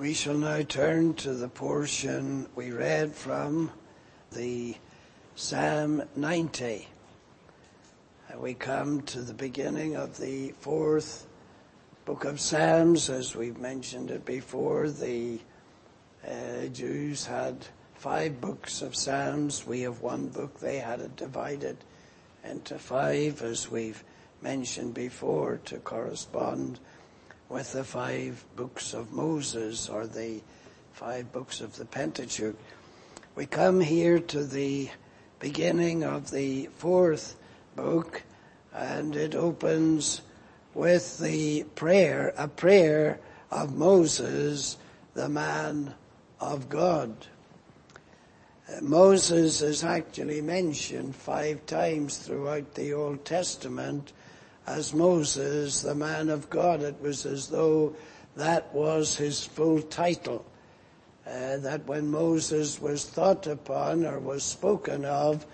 We shall now turn to the portion we read from the Psalm 90. We come to the beginning of the fourth book of Psalms. As we've mentioned it before, the uh, Jews had five books of Psalms. We have one book. They had it divided into five, as we've mentioned before, to correspond with the five books of Moses or the five books of the Pentateuch. We come here to the beginning of the fourth book and it opens with the prayer, a prayer of Moses, the man of God. Moses is actually mentioned five times throughout the Old Testament as Moses, the man of God. It was as though that was his full title. Uh, that when Moses was thought upon or was spoken of,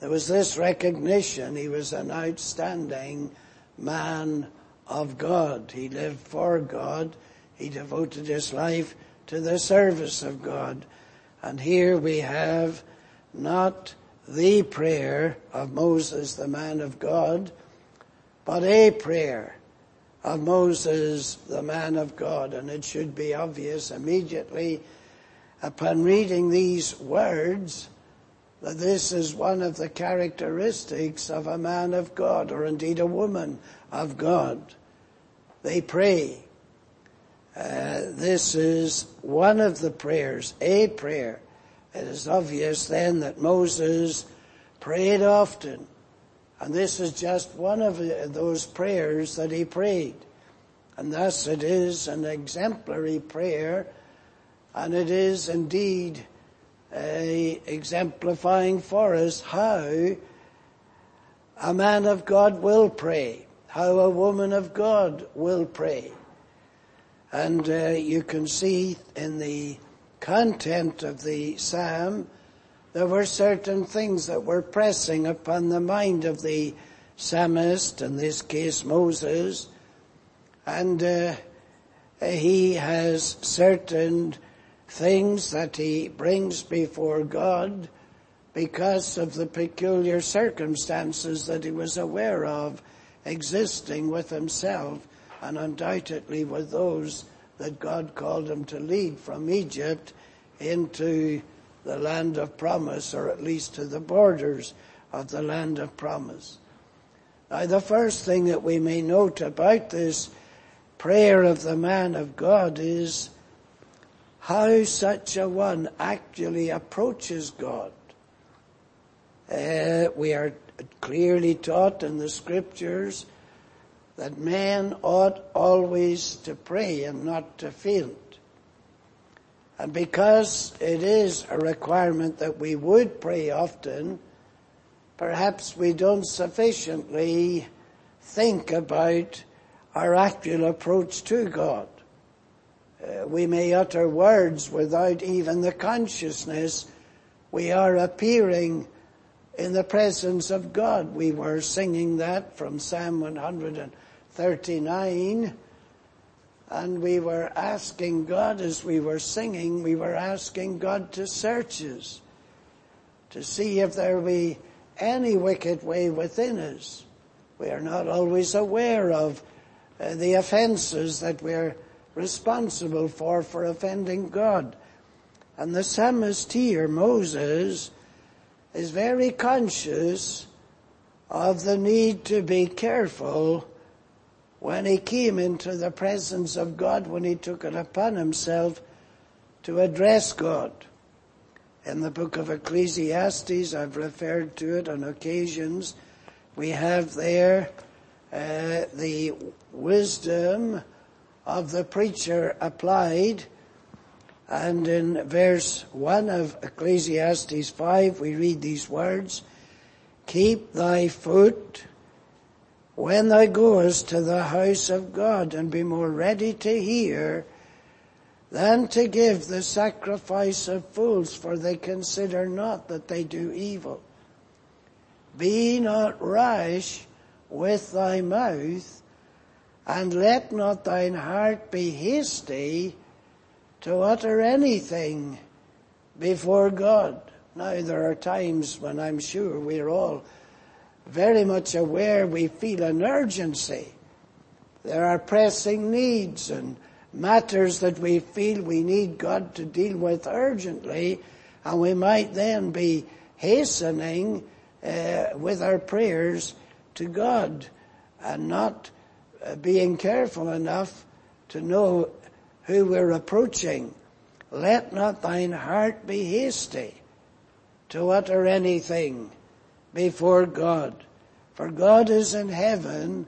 there was this recognition he was an outstanding man of God. He lived for God. He devoted his life to the service of God. And here we have not the prayer of Moses, the man of God, but a prayer of Moses, the man of God. And it should be obvious immediately upon reading these words that this is one of the characteristics of a man of God, or indeed a woman of God. They pray. Uh, this is one of the prayers, a prayer. It is obvious then that Moses prayed often. And this is just one of those prayers that he prayed. And thus it is an exemplary prayer, and it is indeed a exemplifying for us how a man of God will pray, how a woman of God will pray. And uh, you can see in the content of the psalm there were certain things that were pressing upon the mind of the psalmist, in this case Moses, and uh, he has certain things that he brings before God because of the peculiar circumstances that he was aware of existing with himself and undoubtedly with those that God called him to lead from Egypt into the land of promise, or at least to the borders of the land of promise. Now, the first thing that we may note about this prayer of the man of God is how such a one actually approaches God. Uh, we are clearly taught in the scriptures that man ought always to pray and not to faint. And because it is a requirement that we would pray often, perhaps we don't sufficiently think about our actual approach to God. Uh, we may utter words without even the consciousness we are appearing in the presence of God. We were singing that from Psalm 139 and we were asking God as we were singing, we were asking God to search us, to see if there be any wicked way within us. We are not always aware of uh, the offenses that we're responsible for, for offending God. And the psalmist here, Moses, is very conscious of the need to be careful when he came into the presence of God, when he took it upon himself to address God. In the book of Ecclesiastes, I've referred to it on occasions, we have there uh, the wisdom of the preacher applied. And in verse 1 of Ecclesiastes 5, we read these words, Keep thy foot when thou goest to the house of God and be more ready to hear than to give the sacrifice of fools, for they consider not that they do evil. Be not rash with thy mouth, and let not thine heart be hasty to utter anything before God. Now there are times when I'm sure we're all very much aware we feel an urgency. There are pressing needs and matters that we feel we need God to deal with urgently and we might then be hastening uh, with our prayers to God and not uh, being careful enough to know who we're approaching. Let not thine heart be hasty to utter anything before God. For God is in heaven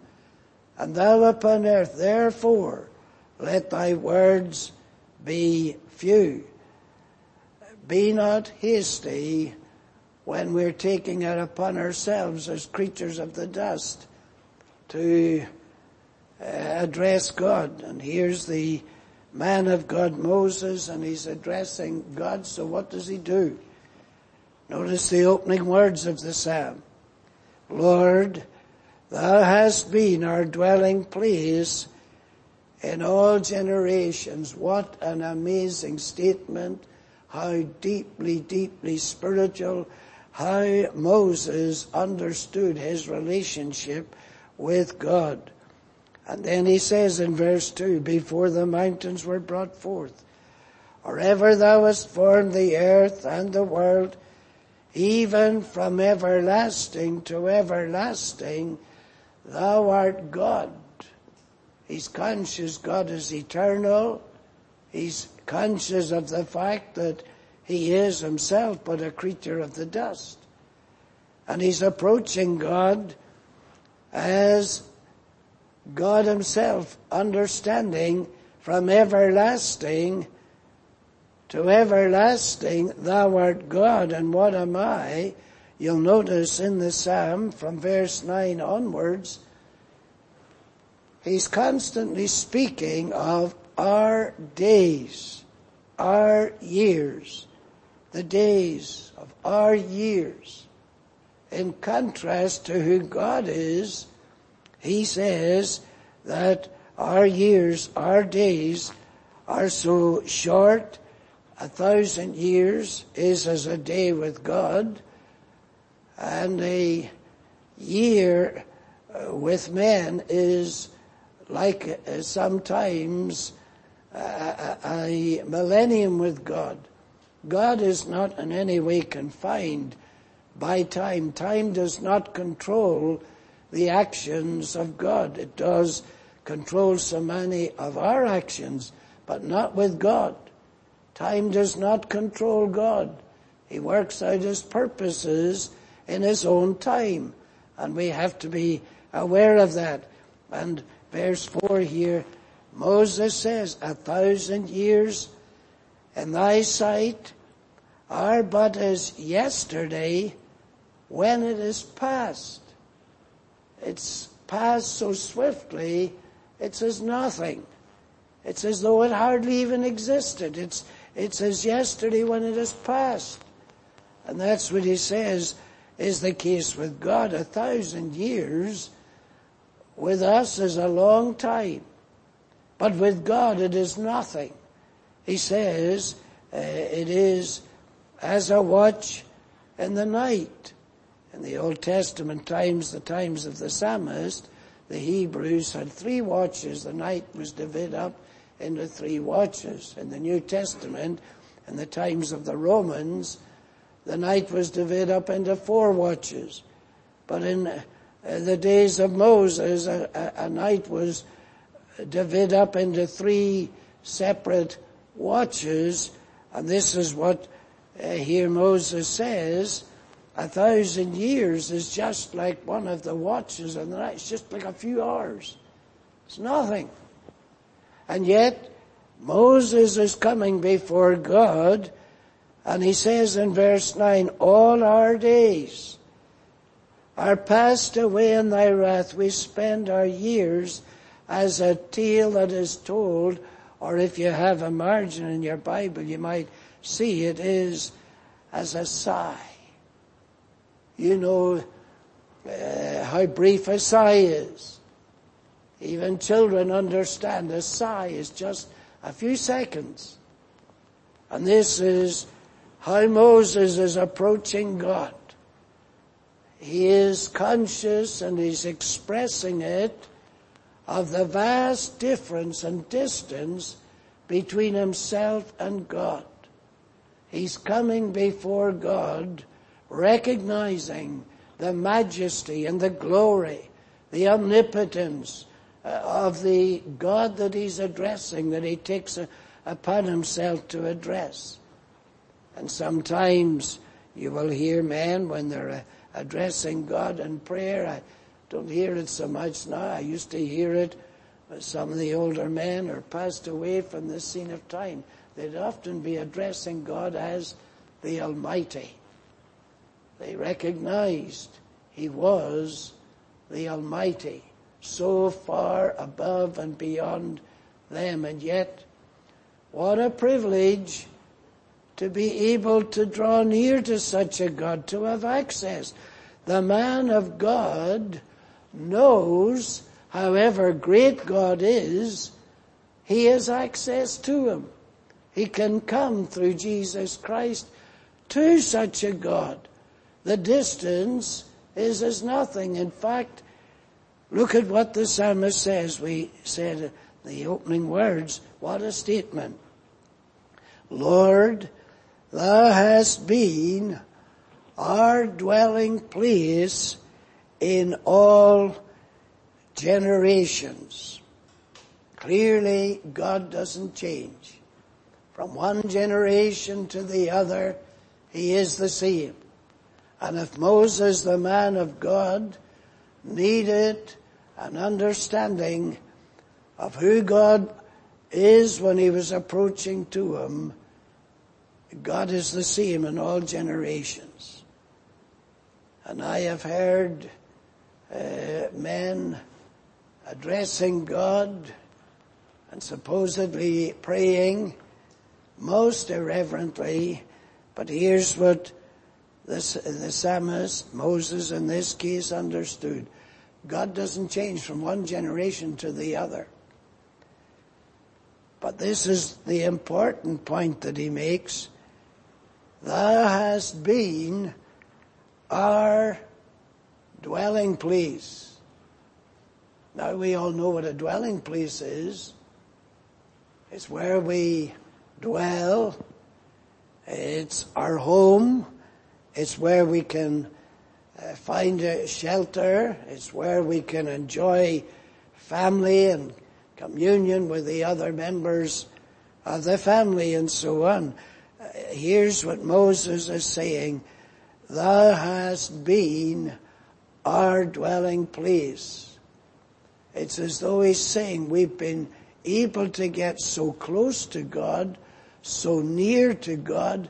and thou upon earth. Therefore, let thy words be few. Be not hasty when we're taking it upon ourselves as creatures of the dust to uh, address God. And here's the man of God, Moses, and he's addressing God. So what does he do? Notice the opening words of the psalm. Lord, thou hast been our dwelling place in all generations. What an amazing statement. How deeply, deeply spiritual. How Moses understood his relationship with God. And then he says in verse 2, before the mountains were brought forth, or ever thou hast formed the earth and the world, even from everlasting to everlasting, thou art God. He's conscious God is eternal. He's conscious of the fact that he is himself but a creature of the dust. And he's approaching God as God himself, understanding from everlasting to everlasting, thou art God, and what am I? You'll notice in the Psalm from verse 9 onwards, he's constantly speaking of our days, our years, the days of our years. In contrast to who God is, he says that our years, our days are so short a thousand years is as a day with God, and a year uh, with men is like uh, sometimes a, a millennium with God. God is not in any way confined by time. Time does not control the actions of God. It does control so many of our actions, but not with God. Time does not control God. He works out his purposes in his own time. And we have to be aware of that. And verse 4 here, Moses says, a thousand years in thy sight are but as yesterday when it is past. It's passed so swiftly, it's as nothing. It's as though it hardly even existed. It's, it's as yesterday when it is past. And that's what he says is the case with God. A thousand years with us is a long time. But with God it is nothing. He says uh, it is as a watch in the night. In the Old Testament times, the times of the psalmist, the Hebrews had three watches. The night was divided up into three watches. In the New Testament, in the times of the Romans, the night was divided up into four watches. But in uh, the days of Moses, a, a, a night was divided up into three separate watches. And this is what uh, here Moses says. A thousand years is just like one of the watches in the night. It's just like a few hours. It's nothing. And yet, Moses is coming before God, and he says in verse 9, all our days are passed away in thy wrath. We spend our years as a tale that is told, or if you have a margin in your Bible, you might see it is as a sigh. You know uh, how brief a sigh is. Even children understand a sigh is just a few seconds. And this is how Moses is approaching God. He is conscious and he's expressing it of the vast difference and distance between himself and God. He's coming before God recognizing the majesty and the glory, the omnipotence of the God that he's addressing, that he takes upon himself to address. And sometimes you will hear men when they're uh, addressing God in prayer. I don't hear it so much now. I used to hear it when some of the older men are passed away from the scene of time. They'd often be addressing God as the Almighty. They recognized He was the Almighty, so far above and beyond them. And yet, what a privilege to be able to draw near to such a God, to have access. The man of God knows, however great God is, he has access to him. He can come through Jesus Christ to such a God. The distance is as nothing. In fact, look at what the psalmist says. We said the opening words. What a statement. Lord, Thou hast been our dwelling place in all generations. Clearly, God doesn't change. From one generation to the other, He is the same. And if Moses, the man of God, needed an understanding of who God is when he was approaching to him, God is the same in all generations. And I have heard uh, men addressing God and supposedly praying most irreverently, but here's what this, the psalmist, Moses in this case, understood. God doesn't change from one generation to the other. But this is the important point that he makes. Thou hast been our dwelling place. Now we all know what a dwelling place is. It's where we dwell. It's our home. It's where we can uh, find a shelter. It's where we can enjoy family and communion with the other members of the family and so on here's what Moses is saying. Thou hast been our dwelling place. It's as though he's saying we've been able to get so close to God, so near to God,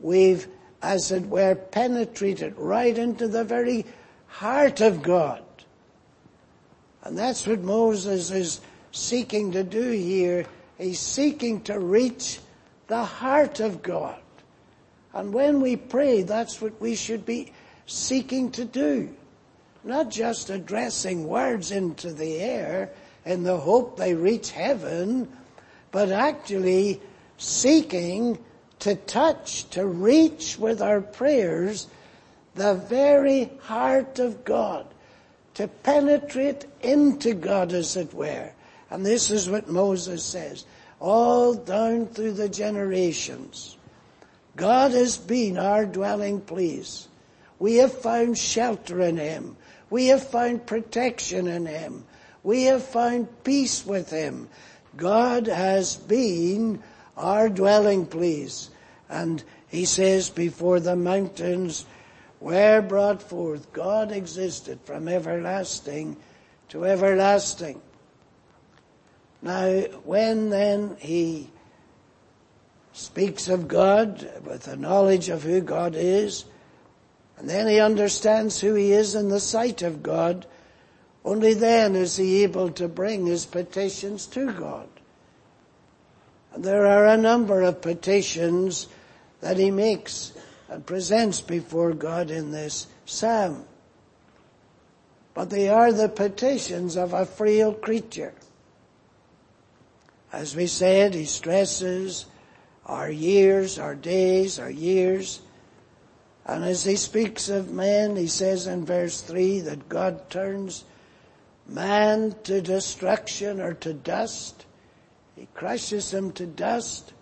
we've, as it were, penetrated right into the very heart of God. And that's what Moses is seeking to do here. He's seeking to reach the heart of God. And when we pray, that's what we should be seeking to do. Not just addressing words into the air in the hope they reach heaven, but actually seeking to touch, to reach with our prayers the very heart of God, to penetrate into God as it were. And this is what Moses says all down through the generations. God has been our dwelling place. We have found shelter in Him. We have found protection in Him. We have found peace with Him. God has been our dwelling place. And He says before the mountains were brought forth, God existed from everlasting to everlasting. Now, when then he speaks of God with a knowledge of who God is, and then he understands who he is in the sight of God, only then is he able to bring his petitions to God. There are a number of petitions that he makes and presents before God in this psalm. But they are the petitions of a frail creature. As we said, he stresses our years, our days, our years. And as he speaks of men, he says in verse 3 that God turns man to destruction or to dust. He crushes them to dust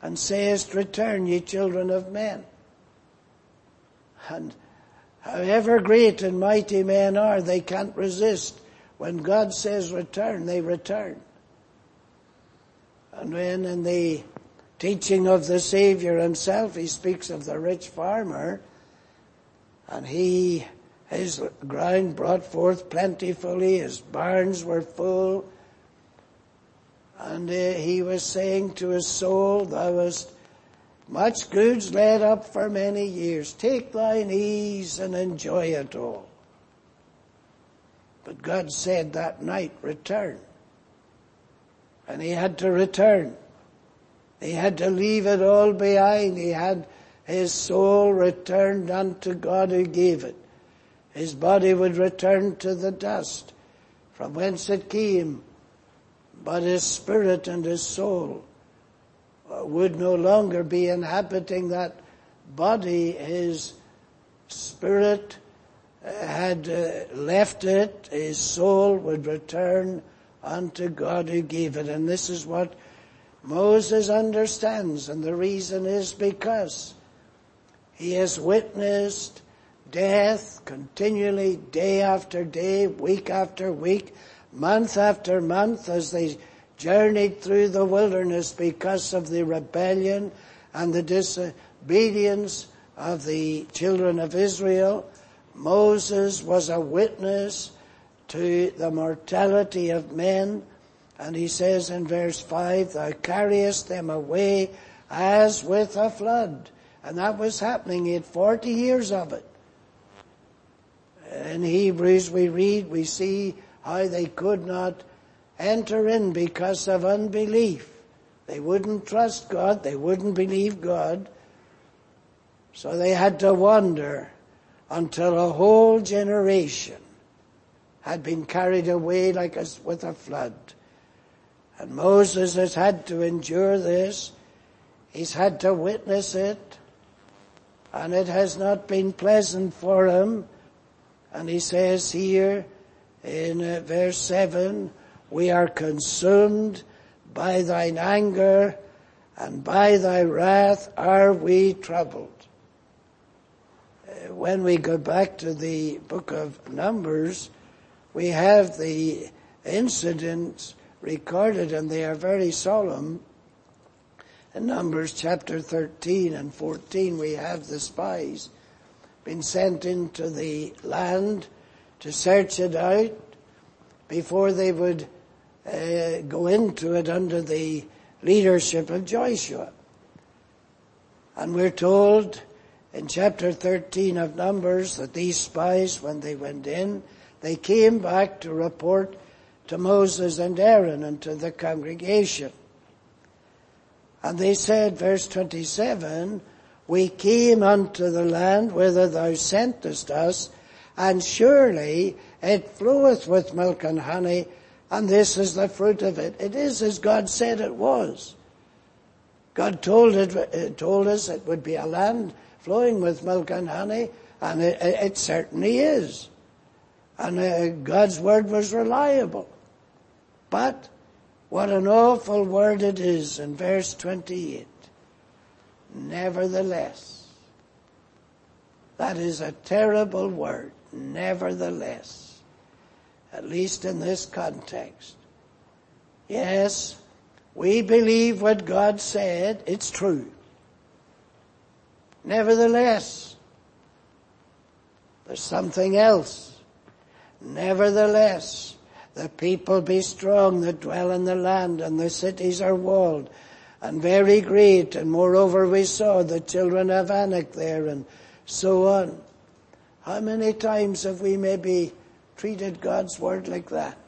and says, return ye children of men. And however great and mighty men are, they can't resist. When God says return, they return. And when in the teaching of the Savior himself, he speaks of the rich farmer, and he, his ground brought forth plentifully, his barns were full, and he was saying to his soul, thou hast much goods laid up for many years. Take thine ease and enjoy it all. But God said that night, return. And he had to return. He had to leave it all behind. He had his soul returned unto God who gave it. His body would return to the dust from whence it came, but his spirit and his soul uh, would no longer be inhabiting that body. His spirit uh, had uh, left it. His soul would return unto God who gave it. And this is what Moses understands. And the reason is because he has witnessed death continually day after day, week after week, month after month as they journeyed through the wilderness because of the rebellion and the disobedience of the children of Israel. Moses was a witness to the mortality of men. And he says in verse 5, Thou carriest them away as with a flood. And that was happening. He had 40 years of it. In Hebrews we read, we see how they could not enter in because of unbelief. They wouldn't trust God. They wouldn't believe God. So they had to wander until a whole generation had been carried away like us with a flood. And Moses has had to endure this. He's had to witness it. And it has not been pleasant for him. And he says here in uh, verse 7, we are consumed by thine anger and by thy wrath are we troubled. Uh, when we go back to the book of Numbers, we have the incidents recorded and they are very solemn. In Numbers chapter 13 and 14 we have the spies been sent into the land to search it out before they would uh, go into it under the leadership of Joshua. And we're told in chapter 13 of Numbers that these spies, when they went in, they came back to report to Moses and Aaron and to the congregation. And they said, verse 27, we came unto the land whither thou sentest us, and surely it floweth with milk and honey, and this is the fruit of it. It is as God said it was. God told it, uh, told us it would be a land flowing with milk and honey, and it, it certainly is. And uh, God's word was reliable. But what an awful word it is in verse 28. Nevertheless. That is a terrible word. Nevertheless. At least in this context. Yes, we believe what God said. It's true. Nevertheless. There's something else. Nevertheless, the people be strong that dwell in the land and the cities are walled and very great. And moreover we saw the children of Anak there and so on. How many times have we maybe treated God's word like that?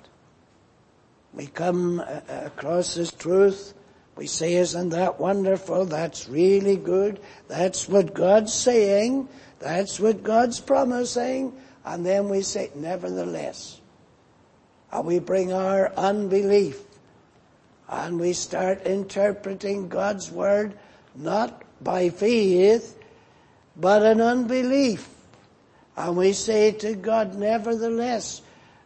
We come uh, across His truth. We say, isn't that wonderful? That's really good. That's what God's saying. That's what God's promising. And then we say, nevertheless. And we bring our unbelief and we start interpreting God's word not by faith, but in unbelief. And we say to God, nevertheless,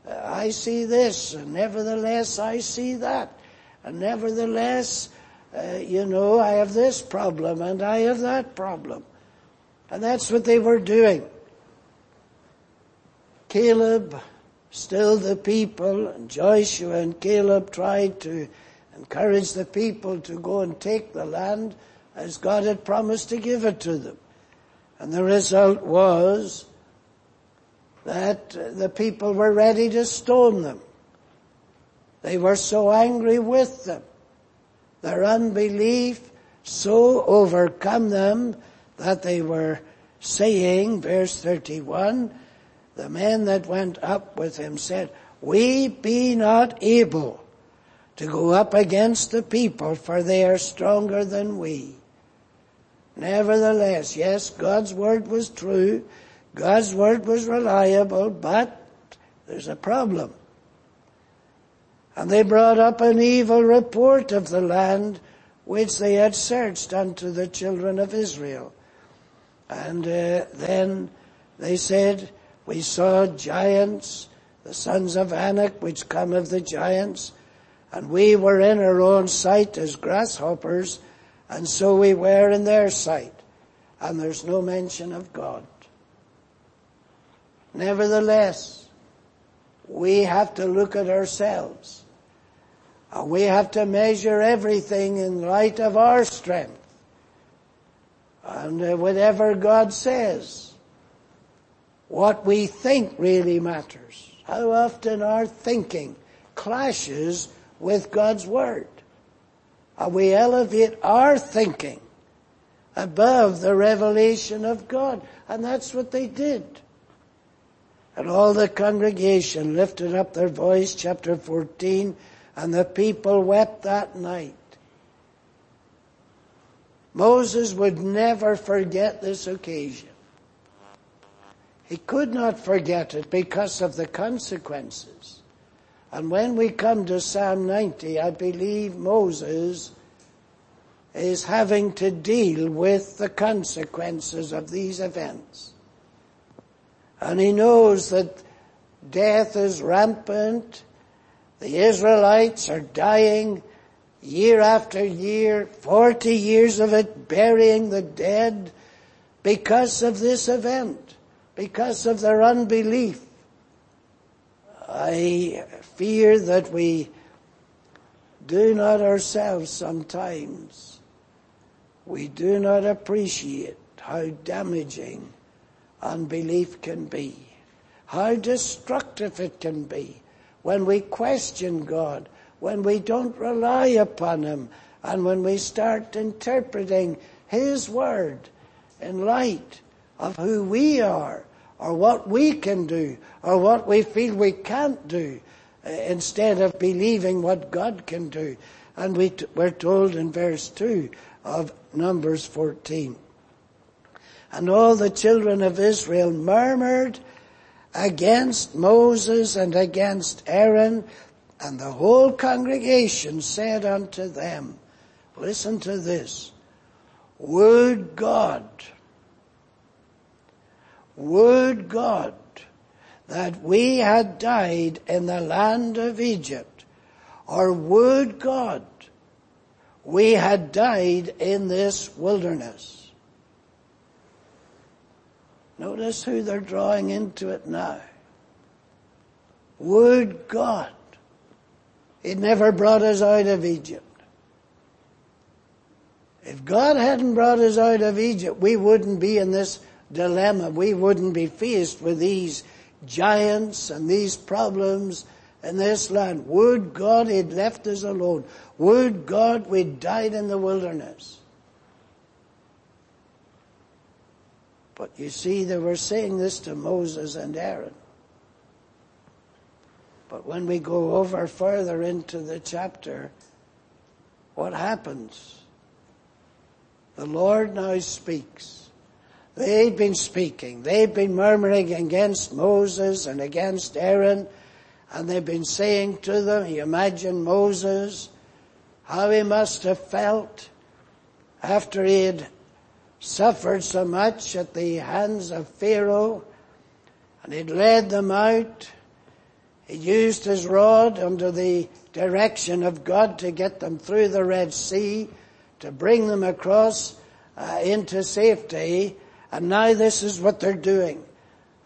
I see this, and nevertheless I see that, and nevertheless, uh, you know, I have this problem, and I have that problem. And that's what they were doing. Caleb stilled the people, and Joshua and Caleb tried to encourage the people to go and take the land as God had promised to give it to them. And the result was that the people were ready to stone them. They were so angry with them. Their unbelief so overcome them that they were saying, verse 31, the men that went up with him said, we be not able to go up against the people for they are stronger than we. Nevertheless, yes, God's word was true. God's word was reliable, but there's a problem. And they brought up an evil report of the land which they had searched unto the children of Israel. And uh, then they said, we saw giants, the sons of Anak, which come of the giants, and we were in our own sight as grasshoppers, and so we were in their sight. And there's no mention of God. Nevertheless, we have to look at ourselves. We have to measure everything in light of our strength. And uh, whatever God says, what we think really matters. How often our thinking clashes with God's Word. We elevate our thinking above the revelation of God. And that's what they did. And all the congregation lifted up their voice, chapter 14, and the people wept that night. Moses would never forget this occasion. He could not forget it because of the consequences. And when we come to Psalm 90, I believe Moses is having to deal with the consequences of these events. And he knows that death is rampant. The Israelites are dying year after year, 40 years of it burying the dead because of this event, because of their unbelief. I fear that we do not ourselves sometimes, we do not appreciate how damaging unbelief can be, how destructive it can be when we question God, when we don't rely upon Him, and when we start interpreting His Word in light of who we are, or what we can do, or what we feel we can't do, uh, instead of believing what God can do. And we t- we're told in verse 2 of Numbers 14. And all the children of Israel murmured against Moses and against Aaron, and the whole congregation said unto them, listen to this, would God, would God that we had died in the land of Egypt, or would God we had died in this wilderness. Notice who they're drawing into it now. Would God He never brought us out of Egypt. If God hadn't brought us out of Egypt, we wouldn't be in this dilemma. We wouldn't be faced with these giants and these problems in this land. Would God had left us alone. Would God we'd died in the wilderness. But you see, they were saying this to Moses and Aaron. But when we go over further into the chapter, what happens? The Lord now speaks. They've been speaking. They've been murmuring against Moses and against Aaron. And they've been saying to them, you imagine Moses how he must have felt after he had suffered so much at the hands of Pharaoh and he'd led them out. He used his rod under the direction of God to get them through the Red Sea, to bring them across uh, into safety. And now this is what they're doing.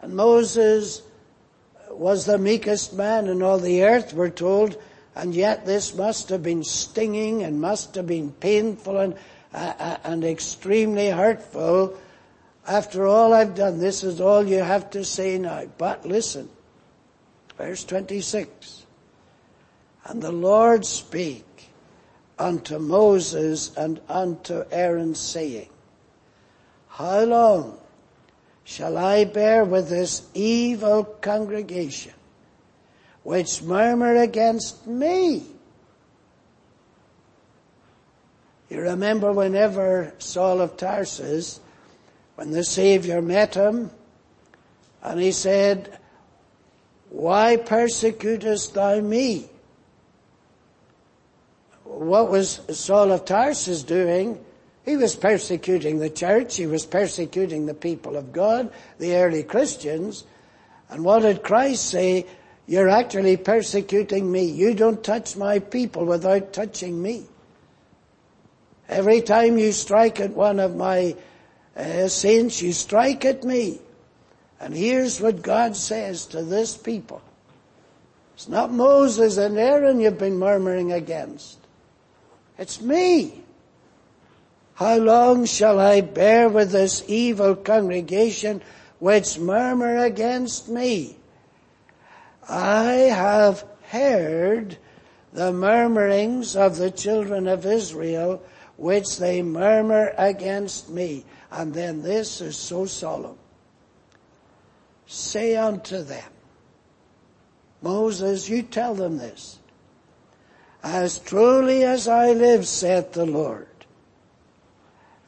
And Moses was the meekest man in all the earth, we're told, and yet this must have been stinging and must have been painful and, and extremely hurtful. After all I've done, this is all you have to say now. But listen, verse 26. And the Lord spake unto Moses and unto Aaron saying, How long shall I bear with this evil congregation which murmur against me? You remember whenever Saul of Tarsus, when the Savior met him, and he said, Why persecutest thou me? What was Saul of Tarsus doing? He was persecuting the church. He was persecuting the people of God, the early Christians. And what did Christ say? You're actually persecuting me. You don't touch my people without touching me. Every time you strike at one of my uh, saints, you strike at me. And here's what God says to this people. It's not Moses and Aaron you've been murmuring against. It's me. How long shall I bear with this evil congregation which murmur against me? I have heard the murmurings of the children of Israel which they murmur against me. And then this is so solemn. Say unto them, Moses, you tell them this. As truly as I live, saith the Lord,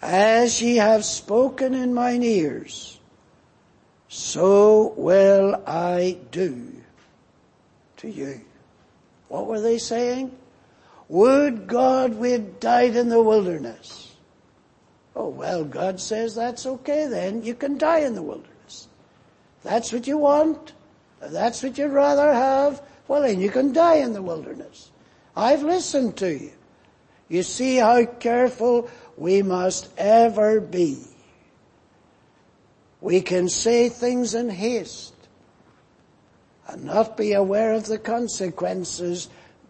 as ye have spoken in mine ears, so will I do to you. What were they saying? Would God we'd died in the wilderness. Oh well, God says that's okay then. You can die in the wilderness. That's what you want. That's what you'd rather have. Well then you can die in the wilderness. I've listened to you. You see how careful we must ever be. We can say things in haste and not be aware of the consequences.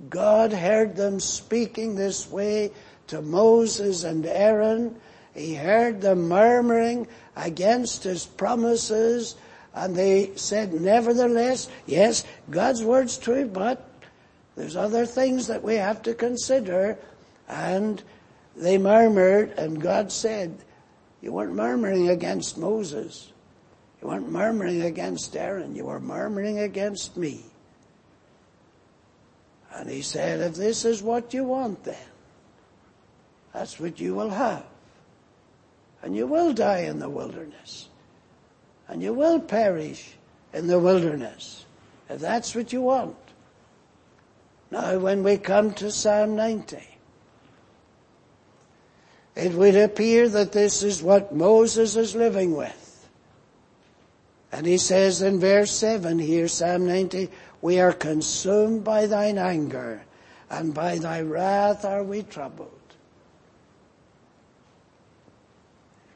God heard them speaking this way to Moses and Aaron. He heard them murmuring against his promises and they said, nevertheless, yes, God's word's true, but there's other things that we have to consider and they murmured and God said, you weren't murmuring against Moses. You weren't murmuring against Aaron. You were murmuring against me. And he said, if this is what you want then, that's what you will have. And you will die in the wilderness. And you will perish in the wilderness. If that's what you want. Now when we come to Psalm 90, it would appear that this is what Moses is living with. And he says in verse 7 here, Psalm 90, we are consumed by thine anger and by thy wrath are we troubled.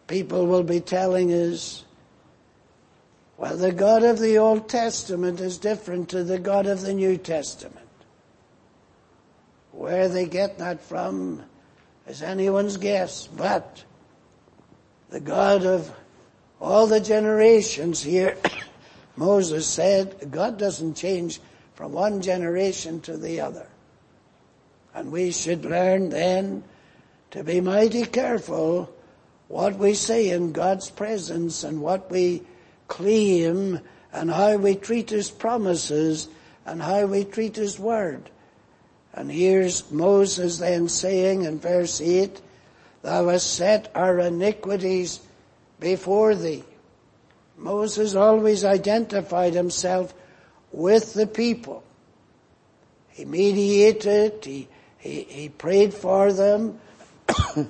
People will be telling us, well, the God of the Old Testament is different to the God of the New Testament. Where they get that from is anyone's guess, but the God of all the generations here, Moses said, God doesn't change from one generation to the other. And we should learn then to be mighty careful what we say in God's presence and what we claim and how we treat His promises and how we treat His word. And here's Moses then saying in verse 8, Thou hast set our iniquities before thee. Moses always identified himself with the people. He mediated, he, he, he prayed for them.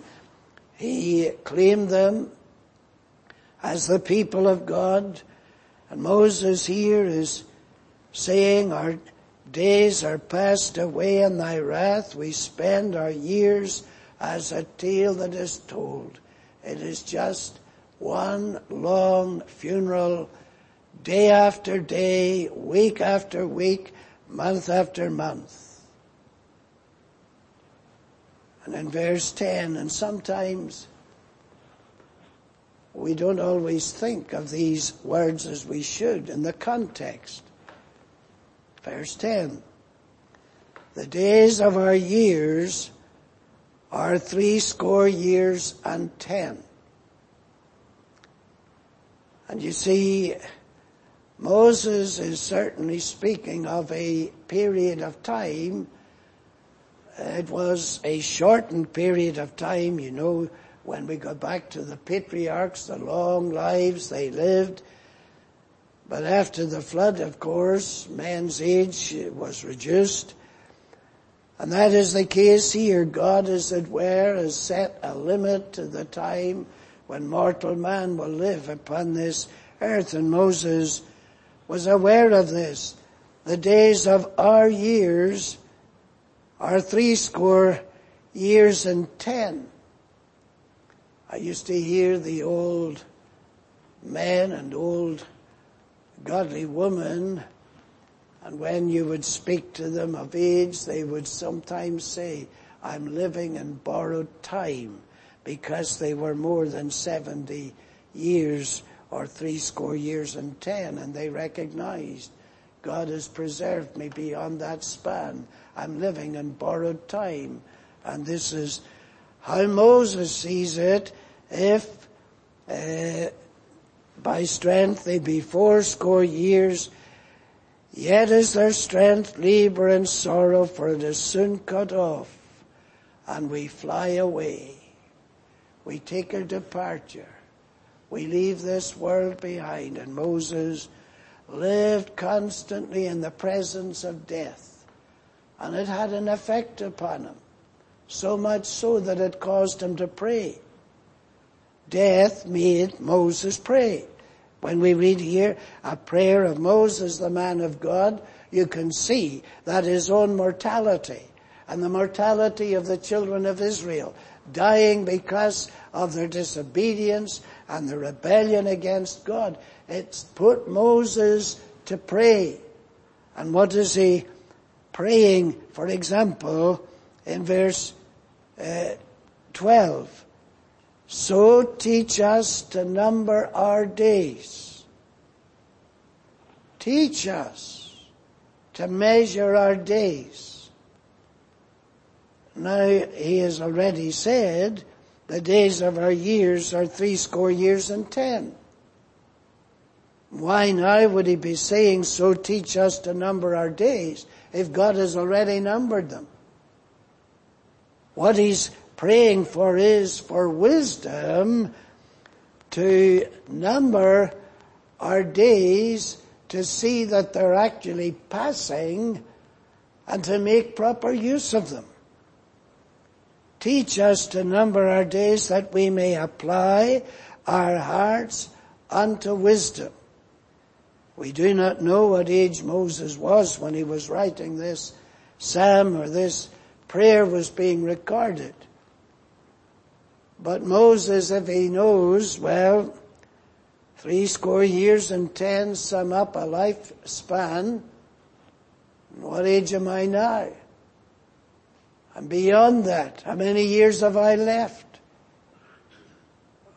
he claimed them as the people of God. And Moses here is saying our days are passed away in thy wrath. We spend our years as a tale that is told. It is just one long funeral, day after day, week after week, month after month. And in verse 10, and sometimes we don't always think of these words as we should in the context. Verse 10. The days of our years are three score years and ten. And you see, Moses is certainly speaking of a period of time. It was a shortened period of time, you know, when we go back to the patriarchs, the long lives they lived. But after the flood, of course, man's age was reduced. And that is the case here. God, as it were, has set a limit to the time when mortal man will live upon this earth. And Moses was aware of this. The days of our years are threescore years and ten. I used to hear the old man and old godly woman, and when you would speak to them of age, they would sometimes say, I'm living in borrowed time because they were more than 70 years or three score years and ten, and they recognized God has preserved me beyond that span. I'm living in borrowed time. And this is how Moses sees it if uh, by strength they be fourscore years, yet is their strength labor and sorrow, for it is soon cut off, and we fly away. We take our departure. We leave this world behind, and Moses lived constantly in the presence of death, and it had an effect upon him, so much so that it caused him to pray. Death made Moses pray. When we read here a prayer of Moses, the man of God, you can see that his own mortality and the mortality of the children of Israel dying because of their disobedience and the rebellion against God. It's put Moses to pray. And what is he praying, for example, in verse uh, 12? So teach us to number our days. Teach us to measure our days. Now, he has already said the days of our years are three score years and ten. Why now would he be saying, so teach us to number our days, if God has already numbered them? What he's praying for is for wisdom to number our days to see that they're actually passing and to make proper use of them. Teach us to number our days that we may apply our hearts unto wisdom. We do not know what age Moses was when he was writing this psalm or this prayer was being recorded. But Moses, if he knows, well, three score years and ten sum up a lifespan, what age am I now? And beyond that, how many years have I left?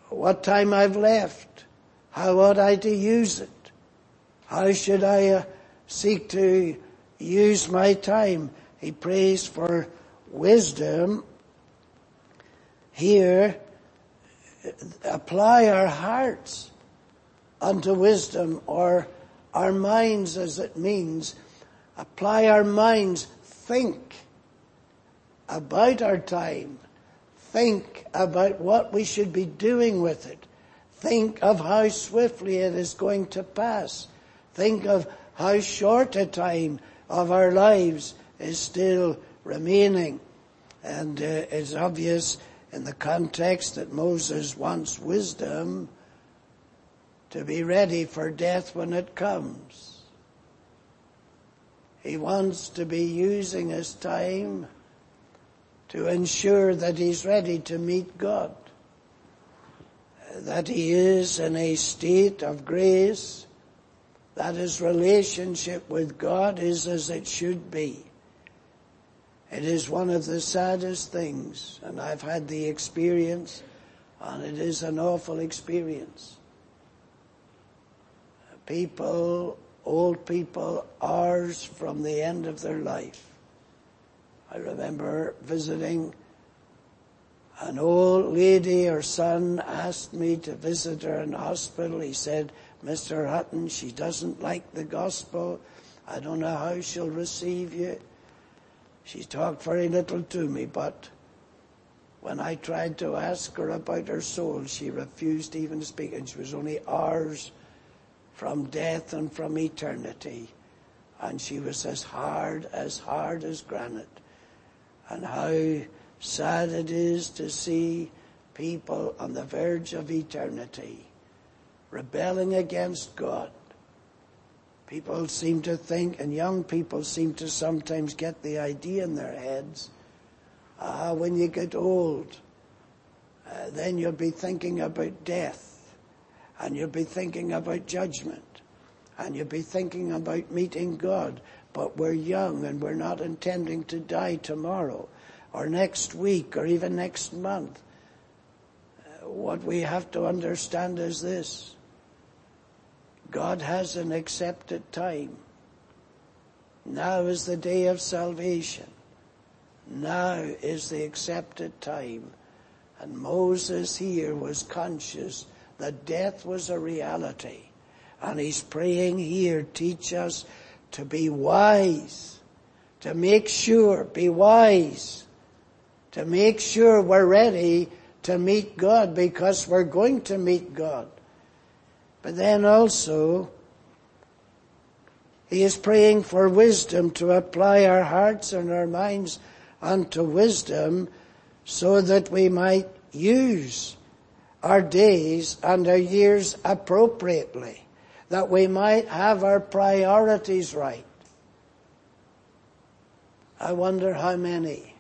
What time I've left? How ought I to use it? How should I uh, seek to use my time? He prays for wisdom here apply our hearts unto wisdom or our minds as it means apply our minds think about our time. Think about what we should be doing with it. Think of how swiftly it is going to pass. Think of how short a time of our lives is still remaining. And uh, it's obvious in the context that Moses wants wisdom to be ready for death when it comes. He wants to be using his time to ensure that he's ready to meet God. That he is in a state of grace, that his relationship with God is as it should be. It is one of the saddest things, and I've had the experience, and it is an awful experience. People, old people, hours from the end of their life. I remember visiting an old lady, her son asked me to visit her in the hospital. He said, Mr. Hutton, she doesn't like the gospel. I don't know how she'll receive you. She talked very little to me, but when I tried to ask her about her soul, she refused even to speak, and she was only hours from death and from eternity. And she was as hard, as hard as granite. And how sad it is to see people on the verge of eternity rebelling against God People seem to think, and young people seem to sometimes get the idea in their heads, ah, when you get old, uh, then you'll be thinking about death, and you'll be thinking about judgment, and you'll be thinking about meeting God. But we're young and we're not intending to die tomorrow, or next week, or even next month. Uh, what we have to understand is this God has an accepted time. Now is the day of salvation. Now is the accepted time. And Moses here was conscious that death was a reality. And he's praying here, teach us to be wise, to make sure, be wise, to make sure we're ready to meet God because we're going to meet God. But then also, he is praying for wisdom to apply our hearts and our minds unto wisdom so that we might use our days and our years appropriately, that we might have our priorities right. I wonder how many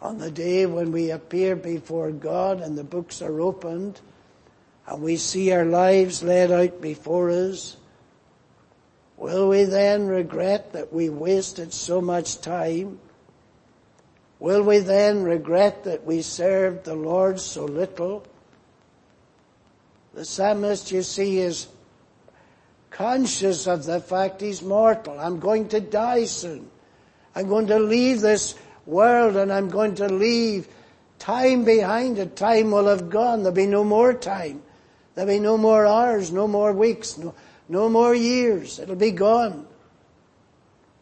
on the day when we appear before God and the books are opened and we see our lives laid out before us, will we then regret that we wasted so much time? Will we then regret that we served the Lord so little? The psalmist, you see, is conscious of the fact he's mortal. I'm going to die soon. I'm going to leave this world and I'm going to leave time behind it. Time will have gone. There'll be no more time. There'll be no more hours, no more weeks, no, no more years. It'll be gone.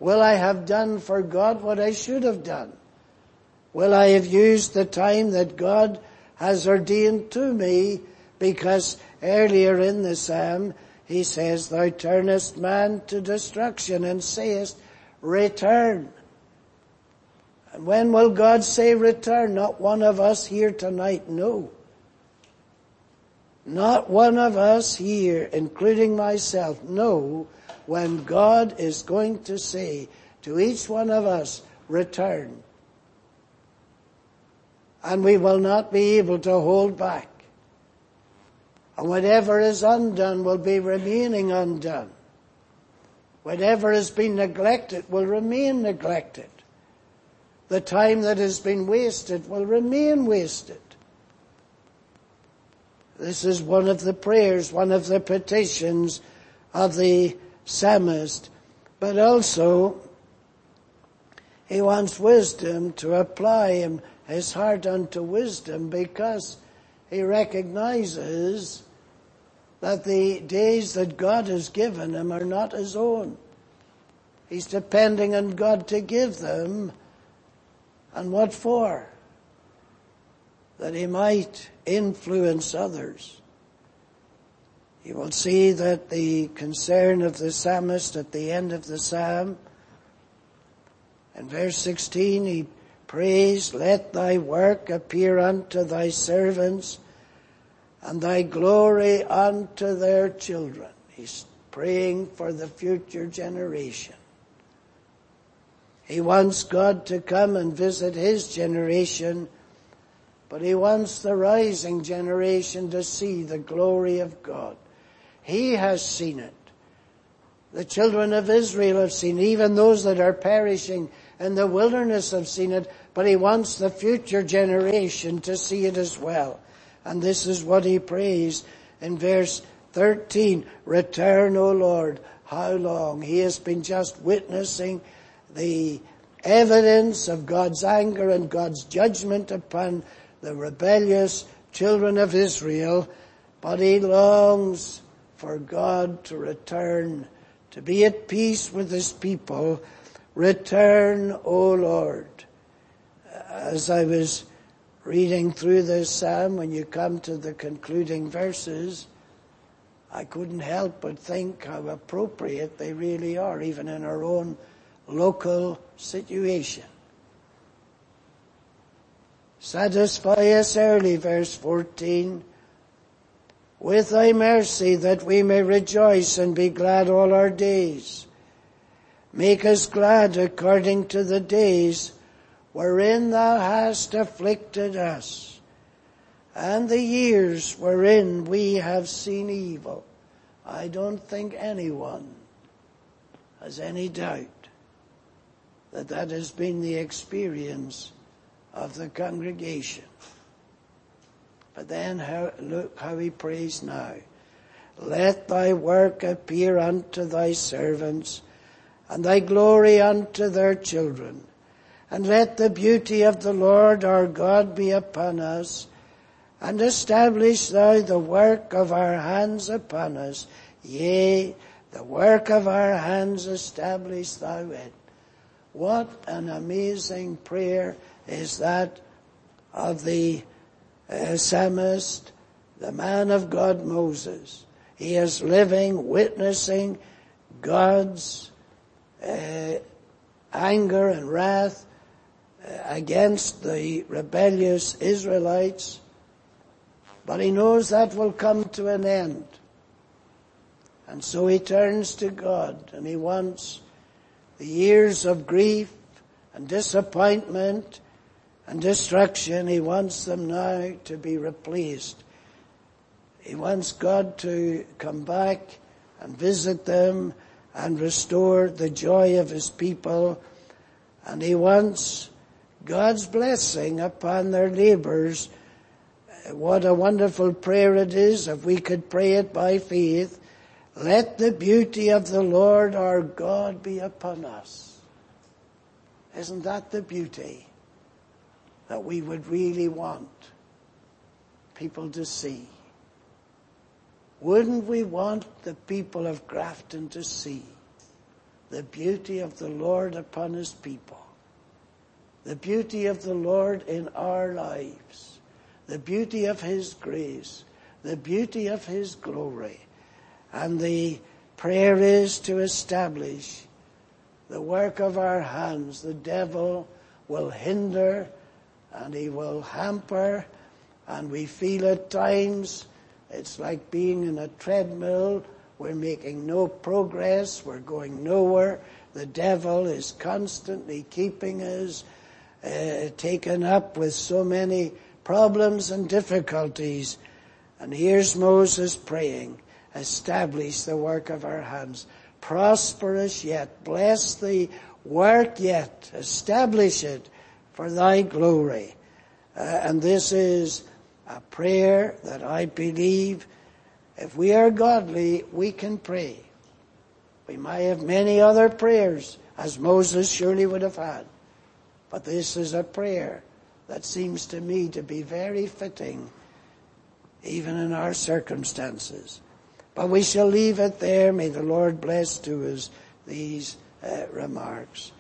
Will I have done for God what I should have done? Will I have used the time that God has ordained to me? Because earlier in the psalm, um, he says, Thou turnest man to destruction and sayest, Return. And when will God say return? Not one of us here tonight know. Not one of us here, including myself, know when God is going to say to each one of us, return. And we will not be able to hold back. And whatever is undone will be remaining undone. Whatever has been neglected will remain neglected. The time that has been wasted will remain wasted. This is one of the prayers, one of the petitions of the psalmist. But also, he wants wisdom to apply him, his heart unto wisdom because he recognizes that the days that God has given him are not his own. He's depending on God to give them. And what for? That he might influence others. You will see that the concern of the psalmist at the end of the psalm, in verse 16, he prays, let thy work appear unto thy servants and thy glory unto their children. He's praying for the future generation. He wants God to come and visit his generation, but he wants the rising generation to see the glory of God. He has seen it. The children of Israel have seen, even those that are perishing in the wilderness have seen it, but he wants the future generation to see it as well. And this is what he prays in verse 13. Return, O Lord. How long? He has been just witnessing the evidence of God's anger and God's judgment upon the rebellious children of Israel, but he longs for God to return to be at peace with his people. Return, O Lord. As I was reading through this psalm, when you come to the concluding verses, I couldn't help but think how appropriate they really are, even in our own local situation. Satisfy us early, verse 14, with thy mercy that we may rejoice and be glad all our days. Make us glad according to the days wherein thou hast afflicted us and the years wherein we have seen evil. I don't think anyone has any doubt that that has been the experience of the congregation. But then how, look how he prays now. Let thy work appear unto thy servants and thy glory unto their children. And let the beauty of the Lord our God be upon us and establish thou the work of our hands upon us. Yea, the work of our hands establish thou it. What an amazing prayer is that of the uh, psalmist, the man of God Moses. He is living, witnessing God's uh, anger and wrath against the rebellious Israelites, but he knows that will come to an end. And so he turns to God and he wants the years of grief and disappointment and destruction, he wants them now to be replaced. He wants God to come back and visit them and restore the joy of his people. And he wants God's blessing upon their labors. What a wonderful prayer it is if we could pray it by faith. Let the beauty of the Lord our God be upon us. Isn't that the beauty? that we would really want people to see. Wouldn't we want the people of Grafton to see the beauty of the Lord upon his people? The beauty of the Lord in our lives. The beauty of his grace. The beauty of his glory. And the prayer is to establish the work of our hands. The devil will hinder and he will hamper and we feel at times it's like being in a treadmill. We're making no progress. We're going nowhere. The devil is constantly keeping us uh, taken up with so many problems and difficulties. And here's Moses praying, establish the work of our hands. Prosper us yet. Bless the work yet. Establish it for thy glory. Uh, and this is a prayer that I believe if we are godly, we can pray. We might have many other prayers, as Moses surely would have had. But this is a prayer that seems to me to be very fitting, even in our circumstances. But we shall leave it there. May the Lord bless to us these uh, remarks.